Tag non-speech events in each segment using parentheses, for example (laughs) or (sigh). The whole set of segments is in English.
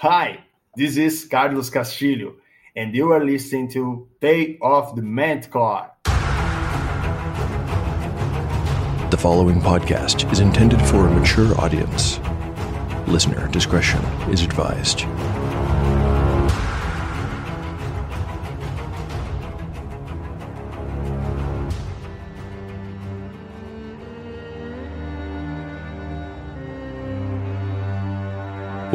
Hi, this is Carlos Castillo, and you are listening to Tale of the Manticore. The following podcast is intended for a mature audience. Listener discretion is advised.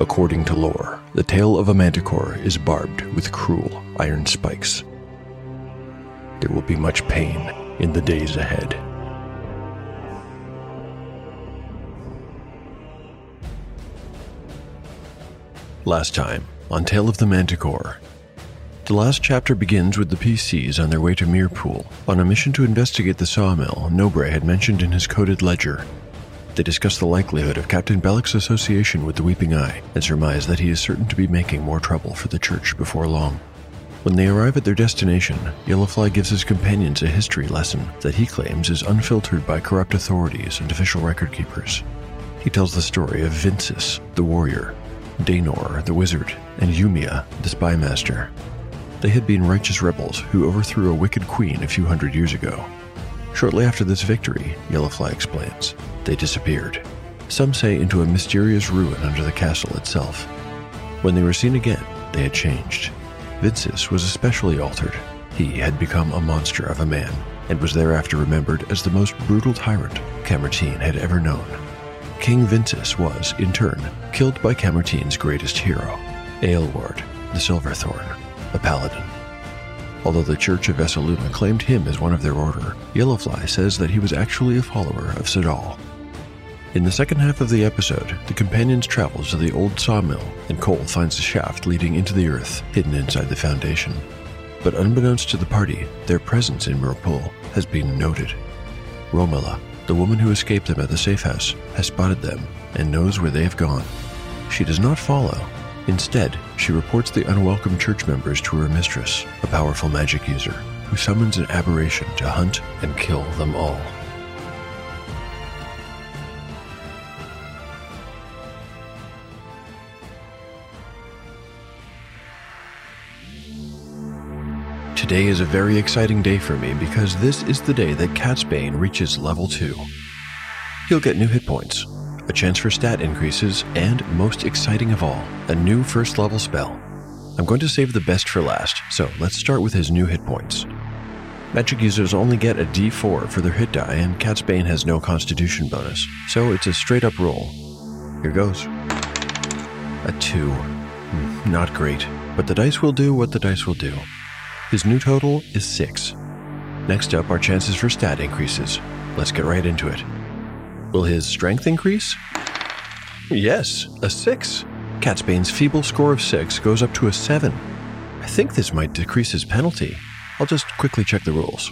According to lore, the tail of a manticore is barbed with cruel iron spikes. There will be much pain in the days ahead. Last time on Tale of the Manticore. The last chapter begins with the PCs on their way to Mirpool on a mission to investigate the sawmill Nobre had mentioned in his coded ledger they discuss the likelihood of Captain Bellic's association with the Weeping Eye and surmise that he is certain to be making more trouble for the Church before long. When they arrive at their destination, Yellowfly gives his companions a history lesson that he claims is unfiltered by corrupt authorities and official record keepers. He tells the story of Vincis, the warrior, Daynor, the wizard, and Yumia, the spy master. They had been righteous rebels who overthrew a wicked queen a few hundred years ago. Shortly after this victory, Yellowfly explains, they disappeared. Some say into a mysterious ruin under the castle itself. When they were seen again, they had changed. Vincis was especially altered. He had become a monster of a man and was thereafter remembered as the most brutal tyrant Camertine had ever known. King Vincis was, in turn, killed by Camertine's greatest hero, Aelward, the Silverthorn, a paladin. Although the Church of Vesaluna claimed him as one of their order, Yellowfly says that he was actually a follower of Sadal, in the second half of the episode, the companions travel to the old sawmill, and Cole finds a shaft leading into the earth hidden inside the foundation. But unbeknownst to the party, their presence in Mirpool has been noted. Romola, the woman who escaped them at the safe house, has spotted them and knows where they have gone. She does not follow. Instead, she reports the unwelcome church members to her mistress, a powerful magic user, who summons an aberration to hunt and kill them all. Today is a very exciting day for me because this is the day that Catsbane reaches level 2. He'll get new hit points, a chance for stat increases, and most exciting of all, a new first level spell. I'm going to save the best for last, so let's start with his new hit points. Magic users only get a d4 for their hit die, and Catsbane has no constitution bonus, so it's a straight up roll. Here goes. A 2. Hmm, not great, but the dice will do what the dice will do. His new total is 6. Next up are chances for stat increases. Let's get right into it. Will his strength increase? Yes, a 6. Catsbane's feeble score of 6 goes up to a 7. I think this might decrease his penalty. I'll just quickly check the rules.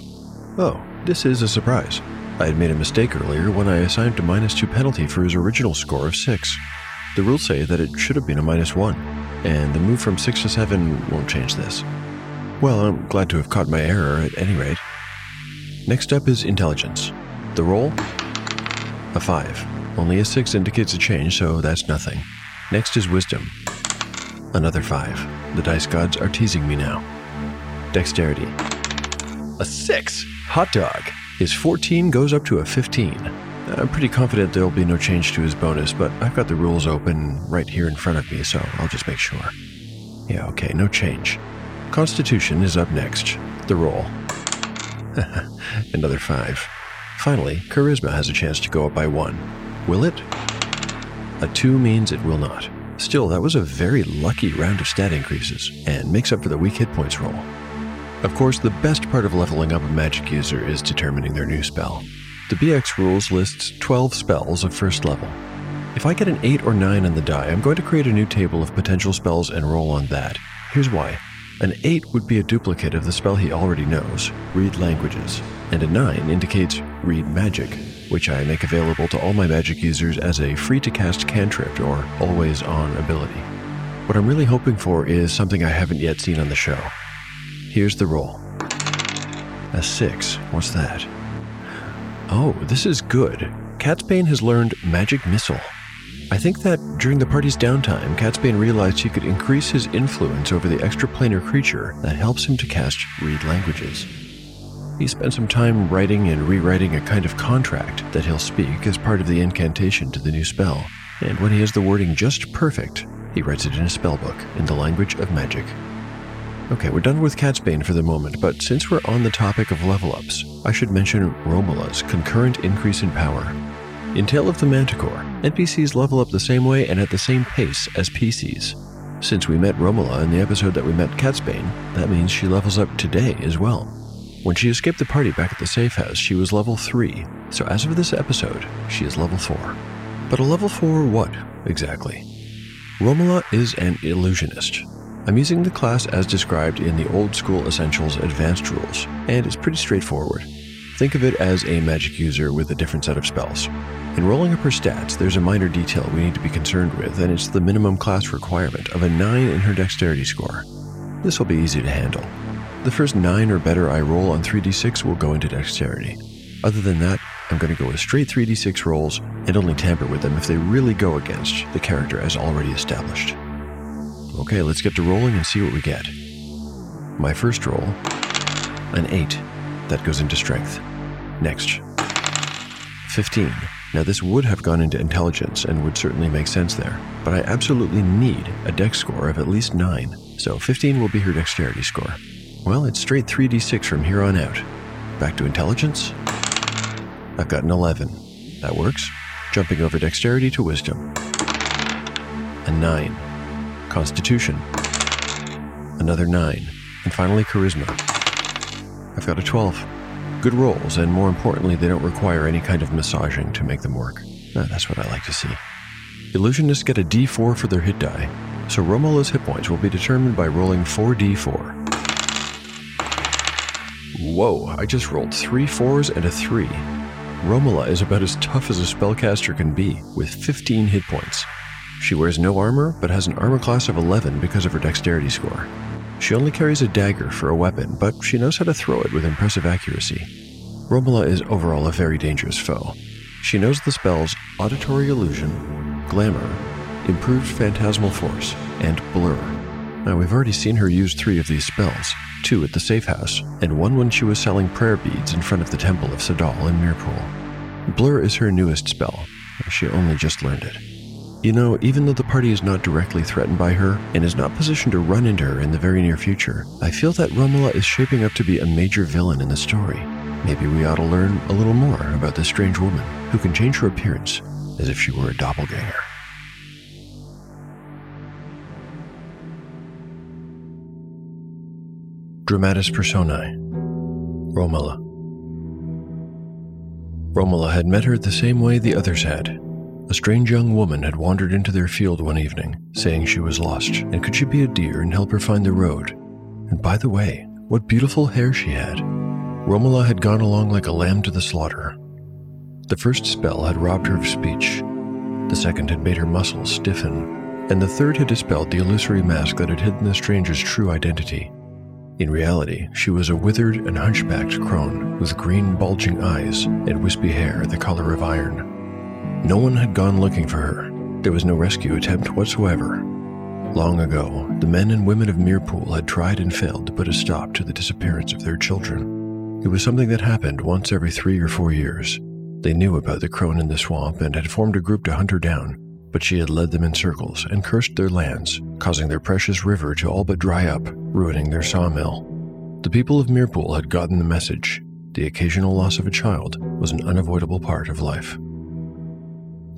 Oh, this is a surprise. I had made a mistake earlier when I assigned a minus 2 penalty for his original score of 6. The rules say that it should have been a minus 1, and the move from 6 to 7 won't change this. Well, I'm glad to have caught my error at any rate. Next up is intelligence. The roll? A 5. Only a 6 indicates a change, so that's nothing. Next is wisdom. Another 5. The dice gods are teasing me now. Dexterity. A 6! Hot dog! His 14 goes up to a 15. I'm pretty confident there'll be no change to his bonus, but I've got the rules open right here in front of me, so I'll just make sure. Yeah, okay, no change. Constitution is up next. The roll. (laughs) Another five. Finally, Charisma has a chance to go up by one. Will it? A two means it will not. Still, that was a very lucky round of stat increases, and makes up for the weak hit points roll. Of course, the best part of leveling up a magic user is determining their new spell. The BX rules lists 12 spells of first level. If I get an 8 or 9 on the die, I'm going to create a new table of potential spells and roll on that. Here's why. An 8 would be a duplicate of the spell he already knows, Read Languages, and a 9 indicates Read Magic, which I make available to all my magic users as a free to cast cantrip or always on ability. What I'm really hoping for is something I haven't yet seen on the show. Here's the roll. A 6. What's that? Oh, this is good. Catsbane has learned Magic Missile. I think that during the party's downtime, Catsbane realized he could increase his influence over the extraplanar creature that helps him to cast read languages. He spent some time writing and rewriting a kind of contract that he'll speak as part of the incantation to the new spell, and when he has the wording just perfect, he writes it in a spellbook in the language of magic. Okay, we're done with Catsbane for the moment, but since we're on the topic of level ups, I should mention Romola's concurrent increase in power. In Tale of the Manticore, NPCs level up the same way and at the same pace as PCs. Since we met Romola in the episode that we met Catsbane, that means she levels up today as well. When she escaped the party back at the safe house, she was level 3, so as of this episode, she is level 4. But a level 4 what, exactly? Romola is an illusionist. I'm using the class as described in the Old School Essentials Advanced Rules, and it's pretty straightforward. Think of it as a magic user with a different set of spells. In rolling up her stats, there's a minor detail we need to be concerned with, and it's the minimum class requirement of a 9 in her dexterity score. This will be easy to handle. The first 9 or better I roll on 3d6 will go into dexterity. Other than that, I'm going to go with straight 3d6 rolls and only tamper with them if they really go against the character as already established. Okay, let's get to rolling and see what we get. My first roll, an 8. That goes into strength. Next, 15. Now, this would have gone into intelligence and would certainly make sense there, but I absolutely need a dex score of at least 9, so 15 will be her dexterity score. Well, it's straight 3d6 from here on out. Back to intelligence. I've got an 11. That works. Jumping over dexterity to wisdom. A 9. Constitution. Another 9. And finally, charisma. I've got a 12 good rolls, and more importantly, they don't require any kind of massaging to make them work. Ah, that's what I like to see. Illusionists get a d4 for their hit die, so Romola's hit points will be determined by rolling 4d4. Whoa, I just rolled three fours and a three. Romola is about as tough as a spellcaster can be, with 15 hit points. She wears no armor, but has an armor class of 11 because of her dexterity score. She only carries a dagger for a weapon, but she knows how to throw it with impressive accuracy. Romola is overall a very dangerous foe. She knows the spells Auditory Illusion, Glamour, Improved Phantasmal Force, and Blur. Now, we've already seen her use three of these spells two at the safe house, and one when she was selling prayer beads in front of the Temple of Sadal in Mirpool. Blur is her newest spell. She only just learned it. You know, even though the party is not directly threatened by her and is not positioned to run into her in the very near future, I feel that Romola is shaping up to be a major villain in the story. Maybe we ought to learn a little more about this strange woman who can change her appearance as if she were a doppelganger. Dramatis Personae Romola Romola had met her the same way the others had a strange young woman had wandered into their field one evening, saying she was lost, and could she be a dear and help her find the road? And by the way, what beautiful hair she had. Romola had gone along like a lamb to the slaughter. The first spell had robbed her of speech, the second had made her muscles stiffen, and the third had dispelled the illusory mask that had hidden the stranger's true identity. In reality, she was a withered and hunchbacked crone with green, bulging eyes and wispy hair the color of iron. No one had gone looking for her. There was no rescue attempt whatsoever. Long ago, the men and women of Mirpool had tried and failed to put a stop to the disappearance of their children. It was something that happened once every three or four years. They knew about the crone in the swamp and had formed a group to hunt her down, but she had led them in circles and cursed their lands, causing their precious river to all but dry up, ruining their sawmill. The people of Mirpool had gotten the message. The occasional loss of a child was an unavoidable part of life.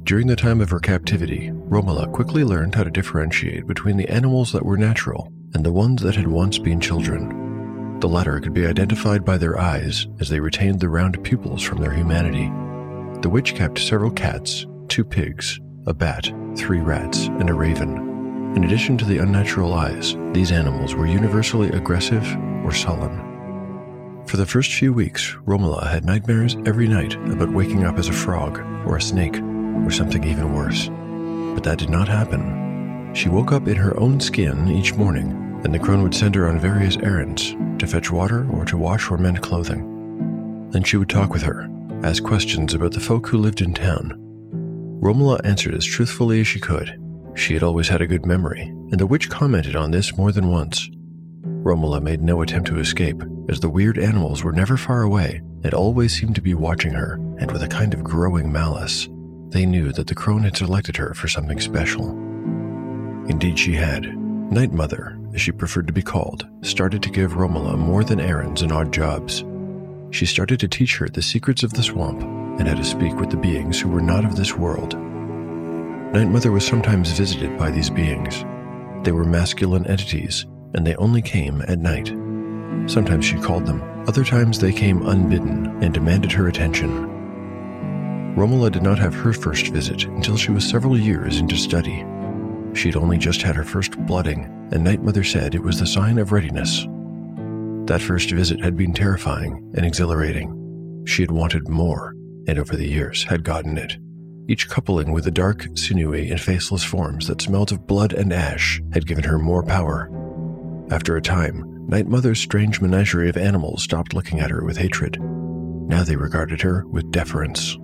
During the time of her captivity, Romola quickly learned how to differentiate between the animals that were natural and the ones that had once been children. The latter could be identified by their eyes, as they retained the round pupils from their humanity. The witch kept several cats, two pigs, a bat, three rats, and a raven. In addition to the unnatural eyes, these animals were universally aggressive or sullen. For the first few weeks, Romola had nightmares every night about waking up as a frog, or a snake, or something even worse. But that did not happen. She woke up in her own skin each morning, and the crone would send her on various errands to fetch water or to wash or mend clothing. Then she would talk with her, ask questions about the folk who lived in town. Romola answered as truthfully as she could. She had always had a good memory, and the witch commented on this more than once. Romola made no attempt to escape, as the weird animals were never far away and always seemed to be watching her, and with a kind of growing malice. They knew that the crone had selected her for something special. Indeed, she had. Night Mother, as she preferred to be called, started to give Romola more than errands and odd jobs. She started to teach her the secrets of the swamp and how to speak with the beings who were not of this world. Night Mother was sometimes visited by these beings. They were masculine entities, and they only came at night. Sometimes she called them, other times they came unbidden and demanded her attention. Romola did not have her first visit until she was several years into study. She had only just had her first blooding, and Night Mother said it was the sign of readiness. That first visit had been terrifying and exhilarating. She had wanted more, and over the years had gotten it. Each coupling with the dark, sinewy, and faceless forms that smelled of blood and ash had given her more power. After a time, Night Mother's strange menagerie of animals stopped looking at her with hatred. Now they regarded her with deference.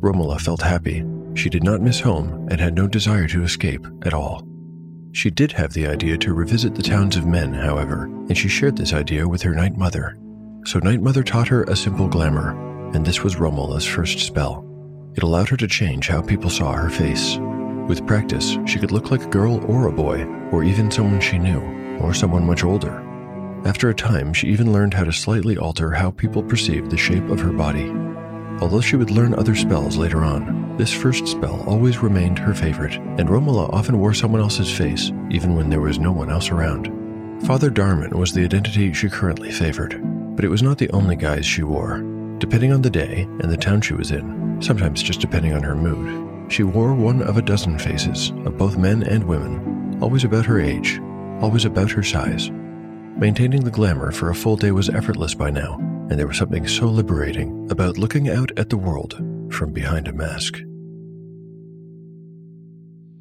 Romola felt happy. She did not miss home and had no desire to escape at all. She did have the idea to revisit the towns of men, however, and she shared this idea with her Night Mother. So Night Mother taught her a simple glamour, and this was Romola's first spell. It allowed her to change how people saw her face. With practice, she could look like a girl or a boy, or even someone she knew, or someone much older. After a time, she even learned how to slightly alter how people perceived the shape of her body. Although she would learn other spells later on, this first spell always remained her favorite, and Romola often wore someone else's face, even when there was no one else around. Father Darman was the identity she currently favored, but it was not the only guise she wore. Depending on the day and the town she was in, sometimes just depending on her mood, she wore one of a dozen faces of both men and women, always about her age, always about her size. Maintaining the glamour for a full day was effortless by now, and there was something so liberating about looking out at the world from behind a mask.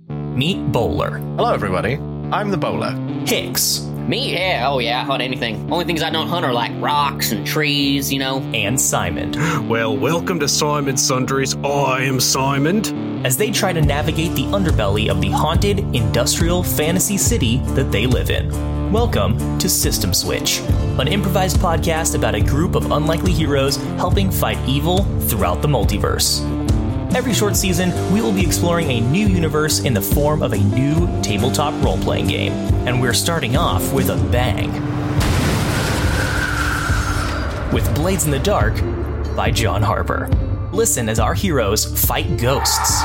Meet Bowler. Hello, everybody. I'm the bowler. Hicks. Me? Yeah, oh yeah, I hunt anything. Only things I don't hunt are like rocks and trees, you know. And Simon. Well, welcome to Simon Sundries. I am Simon. As they try to navigate the underbelly of the haunted, industrial fantasy city that they live in. Welcome to System Switch, an improvised podcast about a group of unlikely heroes helping fight evil throughout the multiverse. Every short season, we will be exploring a new universe in the form of a new tabletop role playing game, and we're starting off with a bang. With Blades in the Dark by John Harper. Listen as our heroes fight ghosts,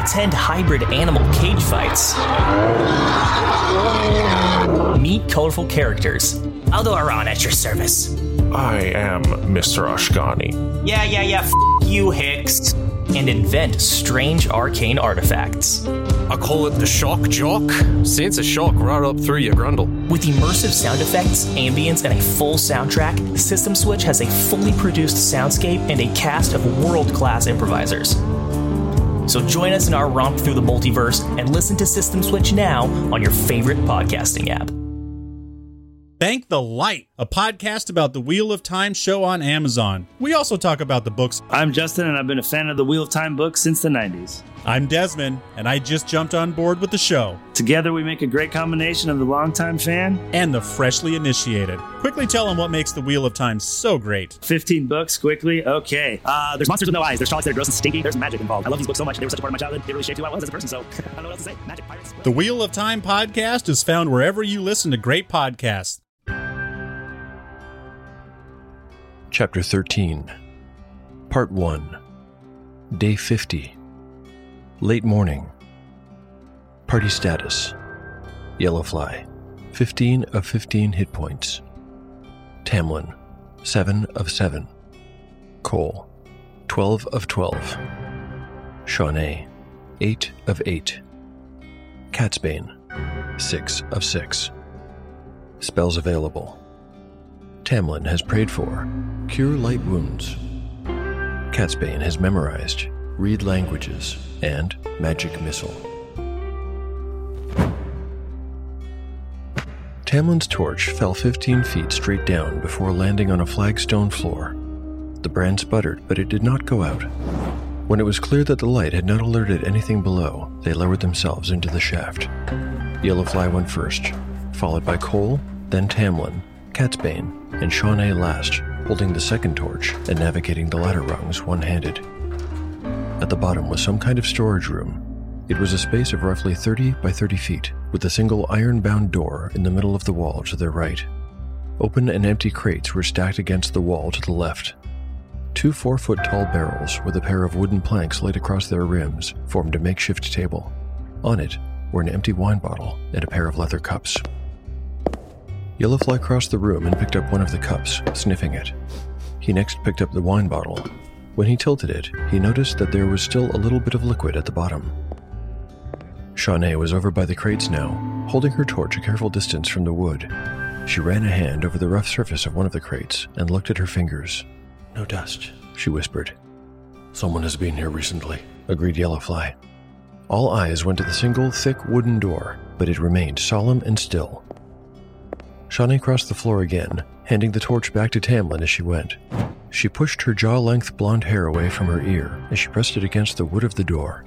attend hybrid animal cage fights, meet colorful characters. Aldoaran at your service. I am Mr. Ashkani. Yeah, yeah, yeah, f- you, Hicks. And invent strange arcane artifacts. I call it the shock jock. Sends a shock right up through your grundle. With immersive sound effects, ambience, and a full soundtrack, System Switch has a fully produced soundscape and a cast of world class improvisers. So join us in our romp through the multiverse and listen to System Switch now on your favorite podcasting app. Thank the Light, a podcast about the Wheel of Time show on Amazon. We also talk about the books. I'm Justin, and I've been a fan of the Wheel of Time books since the 90s. I'm Desmond, and I just jumped on board with the show. Together, we make a great combination of the longtime fan and the freshly initiated. Quickly tell them what makes the Wheel of Time so great. 15 books, quickly. Okay. Uh, there's monsters with no eyes. There's trolls that are gross and stinky. There's magic involved. I love these books so much. They were such a part of my childhood. They really shaped who I was as a person, so (laughs) I don't know what else to say. Magic, pirates. The Wheel of Time podcast is found wherever you listen to great podcasts. Chapter 13, Part 1, Day 50. Late morning. Party status Yellowfly, 15 of 15 hit points. Tamlin, 7 of 7. Cole, 12 of 12. Shawnee, 8 of 8. Catsbane, 6 of 6. Spells available. Tamlin has prayed for Cure Light Wounds. Catsbane has memorized Read Languages and Magic Missile. Tamlin's torch fell 15 feet straight down before landing on a flagstone floor. The brand sputtered, but it did not go out. When it was clear that the light had not alerted anything below, they lowered themselves into the shaft. Yellowfly went first, followed by Cole, then Tamlin, Catsbane, and Shawnee last, holding the second torch and navigating the ladder rungs one handed. At the bottom was some kind of storage room. It was a space of roughly 30 by 30 feet, with a single iron bound door in the middle of the wall to their right. Open and empty crates were stacked against the wall to the left. Two four foot tall barrels with a pair of wooden planks laid across their rims formed a makeshift table. On it were an empty wine bottle and a pair of leather cups. Yellowfly crossed the room and picked up one of the cups, sniffing it. He next picked up the wine bottle. When he tilted it, he noticed that there was still a little bit of liquid at the bottom. Shawnee was over by the crates now, holding her torch a careful distance from the wood. She ran a hand over the rough surface of one of the crates and looked at her fingers. No dust, she whispered. Someone has been here recently, agreed Yellowfly. All eyes went to the single, thick wooden door, but it remained solemn and still. Shawnee crossed the floor again, handing the torch back to Tamlin as she went. She pushed her jaw length blonde hair away from her ear as she pressed it against the wood of the door.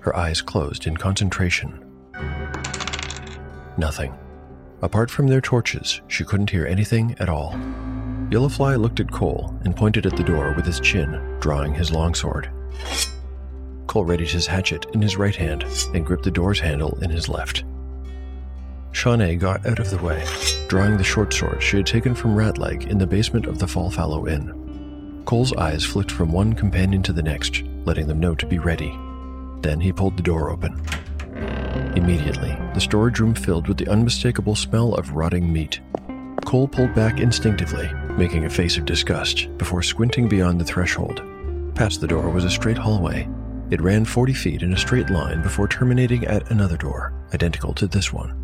Her eyes closed in concentration. Nothing. Apart from their torches, she couldn't hear anything at all. Yellowfly looked at Cole and pointed at the door with his chin, drawing his longsword. Cole readied his hatchet in his right hand and gripped the door's handle in his left. Shawnee got out of the way, drawing the short sword she had taken from Ratleg in the basement of the Fallfallow Inn. Cole's eyes flicked from one companion to the next, letting them know to be ready. Then he pulled the door open. Immediately, the storage room filled with the unmistakable smell of rotting meat. Cole pulled back instinctively, making a face of disgust, before squinting beyond the threshold. Past the door was a straight hallway. It ran 40 feet in a straight line before terminating at another door, identical to this one.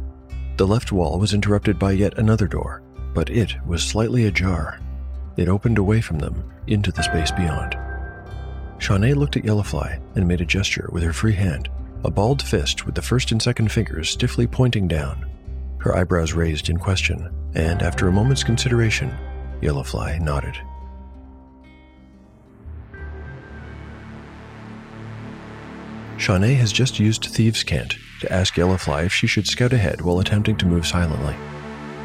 The left wall was interrupted by yet another door, but it was slightly ajar. It opened away from them, into the space beyond. Shawnee looked at Yellowfly and made a gesture with her free hand, a balled fist with the first and second fingers stiffly pointing down. Her eyebrows raised in question, and after a moment's consideration, Yellowfly nodded. Shawnee has just used Thieves' Cant to ask Yellowfly if she should scout ahead while attempting to move silently.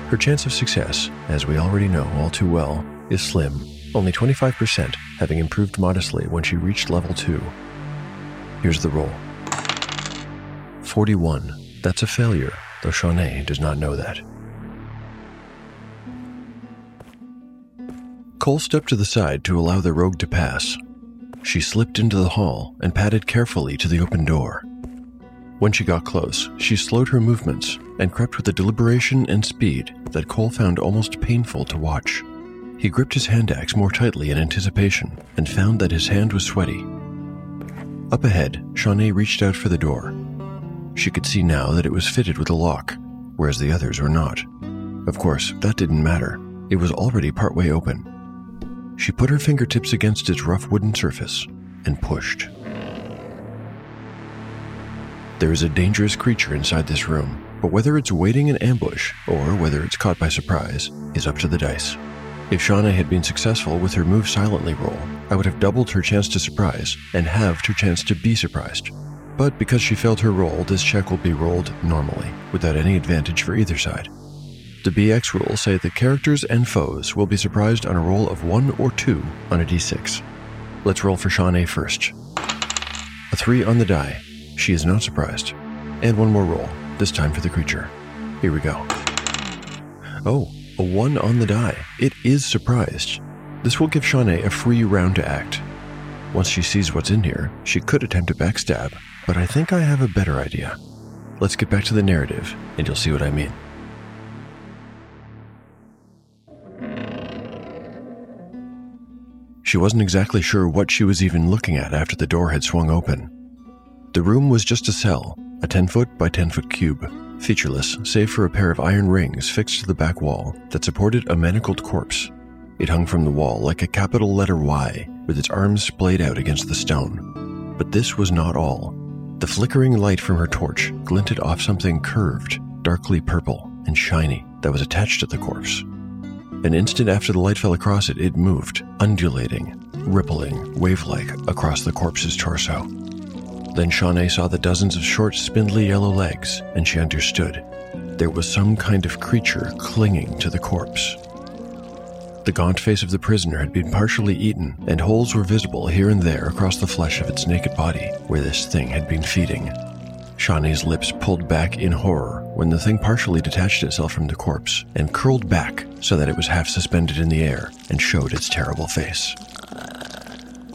Her chance of success, as we already know all too well, is slim, only 25%, having improved modestly when she reached level 2. Here's the roll 41. That's a failure, though Shawnee does not know that. Cole stepped to the side to allow the rogue to pass. She slipped into the hall and padded carefully to the open door. When she got close, she slowed her movements and crept with a deliberation and speed that Cole found almost painful to watch. He gripped his hand axe more tightly in anticipation and found that his hand was sweaty. Up ahead, Shawnee reached out for the door. She could see now that it was fitted with a lock, whereas the others were not. Of course, that didn't matter. It was already partway open. She put her fingertips against its rough wooden surface and pushed. There is a dangerous creature inside this room, but whether it's waiting in ambush or whether it's caught by surprise is up to the dice. If Shawnee had been successful with her move silently roll, I would have doubled her chance to surprise and halved her chance to be surprised. But because she failed her roll, this check will be rolled normally, without any advantage for either side. The BX rules say that characters and foes will be surprised on a roll of 1 or 2 on a d6. Let's roll for Shawnee first. A 3 on the die. She is not surprised. And one more roll, this time for the creature. Here we go. Oh, a 1 on the die. It is surprised. This will give Shawnee a free round to act. Once she sees what's in here, she could attempt a backstab, but I think I have a better idea. Let's get back to the narrative, and you'll see what I mean. She wasn't exactly sure what she was even looking at after the door had swung open. The room was just a cell, a 10 foot by 10 foot cube, featureless save for a pair of iron rings fixed to the back wall that supported a manacled corpse. It hung from the wall like a capital letter Y, with its arms splayed out against the stone. But this was not all. The flickering light from her torch glinted off something curved, darkly purple, and shiny that was attached to the corpse. An instant after the light fell across it, it moved, undulating, rippling, wave like across the corpse's torso. Then Shawnee saw the dozens of short, spindly yellow legs, and she understood. There was some kind of creature clinging to the corpse. The gaunt face of the prisoner had been partially eaten, and holes were visible here and there across the flesh of its naked body where this thing had been feeding. Shawnee's lips pulled back in horror when the thing partially detached itself from the corpse and curled back so that it was half suspended in the air and showed its terrible face.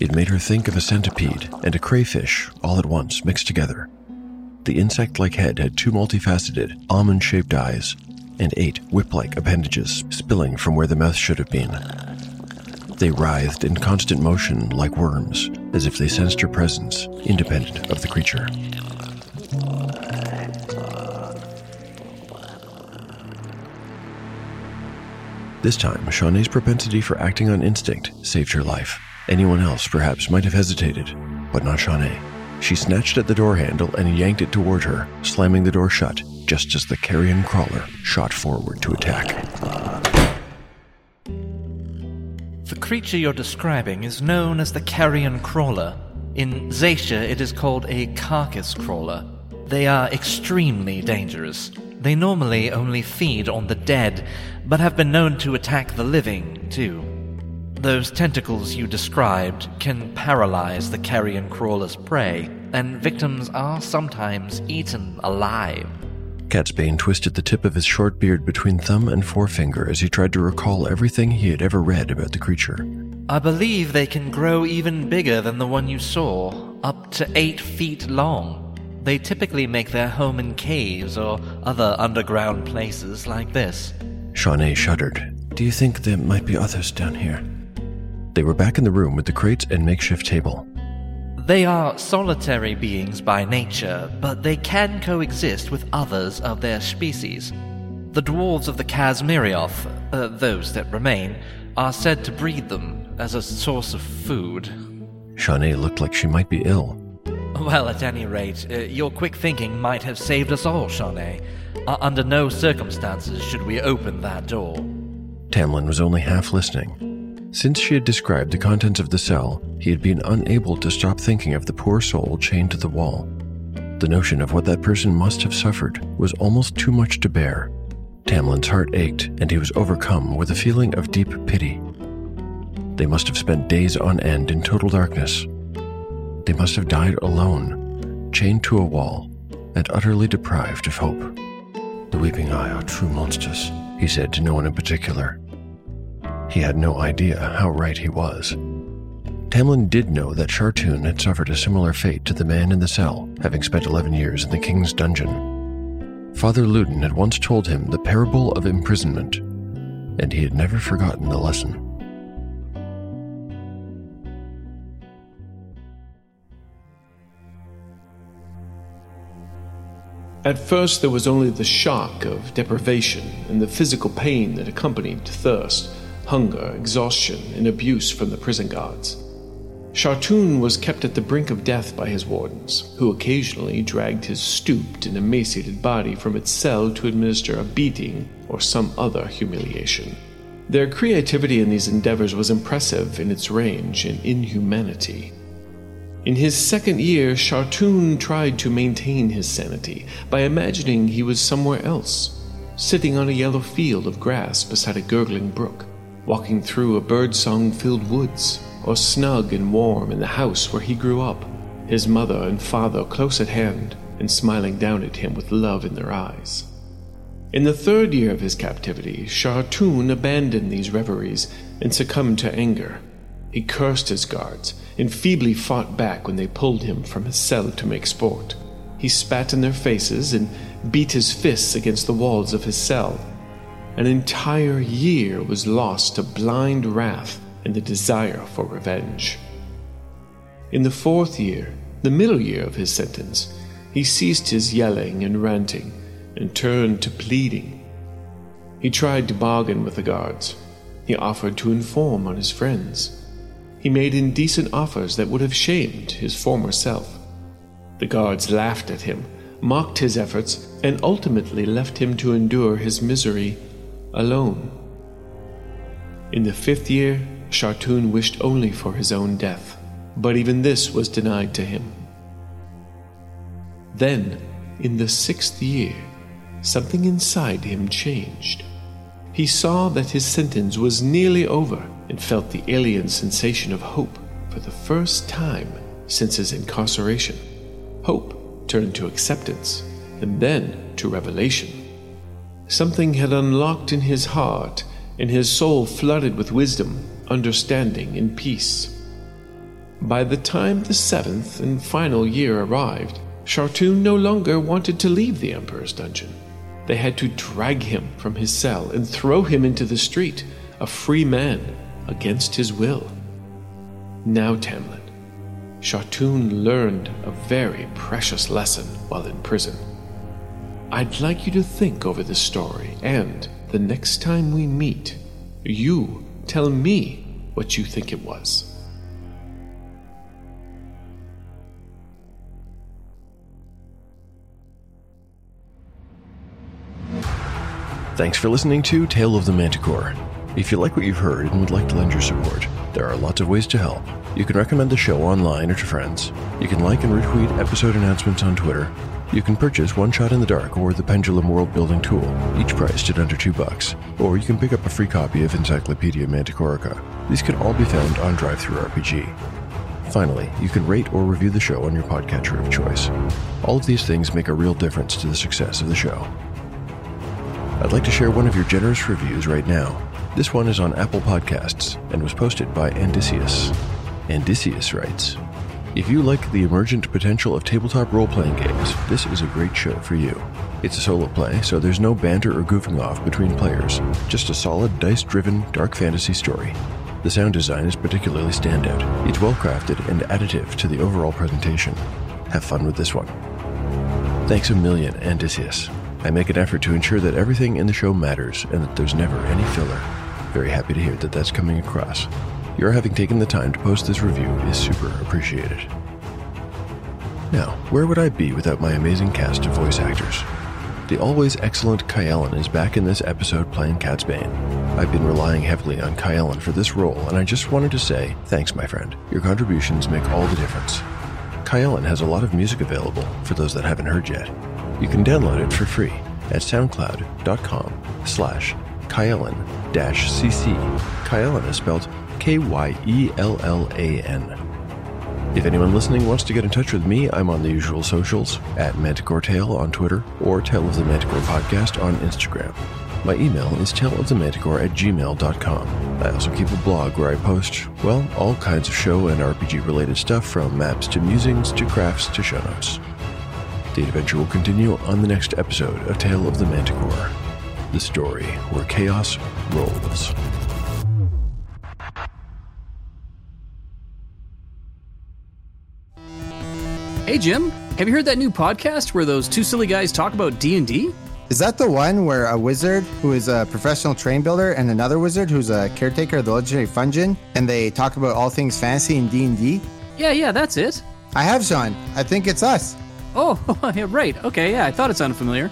It made her think of a centipede and a crayfish all at once mixed together. The insect like head had two multifaceted, almond shaped eyes and eight whip like appendages spilling from where the mouth should have been. They writhed in constant motion like worms, as if they sensed her presence, independent of the creature. This time, Shawnee's propensity for acting on instinct saved her life. Anyone else, perhaps, might have hesitated, but not Shawnee. She snatched at the door handle and yanked it toward her, slamming the door shut just as the carrion crawler shot forward to attack. The creature you're describing is known as the carrion crawler. In Zacia, it is called a carcass crawler. They are extremely dangerous. They normally only feed on the dead, but have been known to attack the living, too. Those tentacles you described can paralyze the carrion crawler's prey, and victims are sometimes eaten alive. Catsbane twisted the tip of his short beard between thumb and forefinger as he tried to recall everything he had ever read about the creature. I believe they can grow even bigger than the one you saw, up to eight feet long. They typically make their home in caves or other underground places like this. Shawnee shuddered. Do you think there might be others down here? They were back in the room with the crates and makeshift table. They are solitary beings by nature, but they can coexist with others of their species. The dwarves of the Kazmirioth, uh, those that remain, are said to breed them as a source of food. Shawnee looked like she might be ill. Well, at any rate, uh, your quick thinking might have saved us all, Shawnee. Uh, under no circumstances should we open that door. Tamlin was only half listening. Since she had described the contents of the cell, he had been unable to stop thinking of the poor soul chained to the wall. The notion of what that person must have suffered was almost too much to bear. Tamlin's heart ached, and he was overcome with a feeling of deep pity. They must have spent days on end in total darkness. They must have died alone, chained to a wall, and utterly deprived of hope. The Weeping Eye are true monsters, he said to no one in particular. He had no idea how right he was. Tamlin did know that Shartoon had suffered a similar fate to the man in the cell, having spent 11 years in the king's dungeon. Father Luden had once told him the parable of imprisonment, and he had never forgotten the lesson. At first, there was only the shock of deprivation and the physical pain that accompanied thirst hunger, exhaustion, and abuse from the prison guards. Shartoon was kept at the brink of death by his wardens, who occasionally dragged his stooped and emaciated body from its cell to administer a beating or some other humiliation. Their creativity in these endeavors was impressive in its range and inhumanity. In his second year, Shartoon tried to maintain his sanity by imagining he was somewhere else, sitting on a yellow field of grass beside a gurgling brook walking through a birdsong filled woods, or snug and warm in the house where he grew up, his mother and father close at hand and smiling down at him with love in their eyes. In the third year of his captivity, Shartoon abandoned these reveries and succumbed to anger. He cursed his guards and feebly fought back when they pulled him from his cell to make sport. He spat in their faces and beat his fists against the walls of his cell an entire year was lost to blind wrath and the desire for revenge. In the fourth year, the middle year of his sentence, he ceased his yelling and ranting and turned to pleading. He tried to bargain with the guards. He offered to inform on his friends. He made indecent offers that would have shamed his former self. The guards laughed at him, mocked his efforts, and ultimately left him to endure his misery alone. In the fifth year, Shartoon wished only for his own death, but even this was denied to him. Then, in the sixth year, something inside him changed. He saw that his sentence was nearly over and felt the alien sensation of hope for the first time since his incarceration. Hope turned to acceptance, and then to revelation. Something had unlocked in his heart, and his soul flooded with wisdom, understanding, and peace. By the time the seventh and final year arrived, Shartoon no longer wanted to leave the Emperor's dungeon. They had to drag him from his cell and throw him into the street, a free man, against his will. Now, Tamlin, Shartoon learned a very precious lesson while in prison. I'd like you to think over this story, and the next time we meet, you tell me what you think it was. Thanks for listening to Tale of the Manticore. If you like what you've heard and would like to lend your support, there are lots of ways to help. You can recommend the show online or to friends. You can like and retweet episode announcements on Twitter. You can purchase One Shot in the Dark or the Pendulum World Building Tool, each priced at under two bucks. Or you can pick up a free copy of Encyclopedia Manticorica. These can all be found on DriveThruRPG. Finally, you can rate or review the show on your podcatcher of choice. All of these things make a real difference to the success of the show. I'd like to share one of your generous reviews right now. This one is on Apple Podcasts and was posted by Andicius. Andicius writes If you like the emergent potential of tabletop role playing games, this is a great show for you. It's a solo play, so there's no banter or goofing off between players, just a solid dice driven dark fantasy story. The sound design is particularly standout. It's well crafted and additive to the overall presentation. Have fun with this one. Thanks a million, Andicius. I make an effort to ensure that everything in the show matters and that there's never any filler. Very happy to hear that that's coming across. Your having taken the time to post this review is super appreciated. Now, where would I be without my amazing cast of voice actors? The always excellent Kyellan is back in this episode playing Catsbane. I've been relying heavily on Kyellan for this role, and I just wanted to say thanks, my friend. Your contributions make all the difference. Kyellan has a lot of music available for those that haven't heard yet. You can download it for free at soundcloud.com slash Kyellan-cc. Kyellan is spelled K-Y-E-L-L-A-N. If anyone listening wants to get in touch with me, I'm on the usual socials at Manticore Tale on Twitter or Tale of the Manticore Podcast on Instagram. My email is taleofthemanticore at gmail.com. I also keep a blog where I post, well, all kinds of show and RPG related stuff from maps to musings to crafts to show notes. The adventure will continue on the next episode of Tale of the Manticore, the story where chaos rolls. Hey Jim, have you heard that new podcast where those two silly guys talk about D&D? Is that the one where a wizard who is a professional train builder and another wizard who's a caretaker of the legendary Fungin and they talk about all things fantasy and D&D? Yeah, yeah, that's it. I have, Sean. I think it's us. Oh, (laughs) yeah, right. Okay, yeah, I thought it sounded familiar.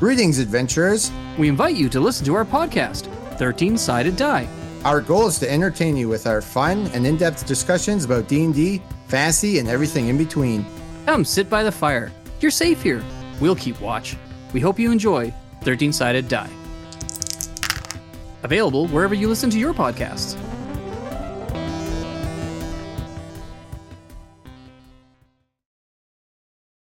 Greetings, adventurers. We invite you to listen to our podcast, 13 Sided Die. Our goal is to entertain you with our fun and in-depth discussions about D&D, fantasy, and everything in between. Come sit by the fire. You're safe here. We'll keep watch. We hope you enjoy 13 Sided Die. Available wherever you listen to your podcasts.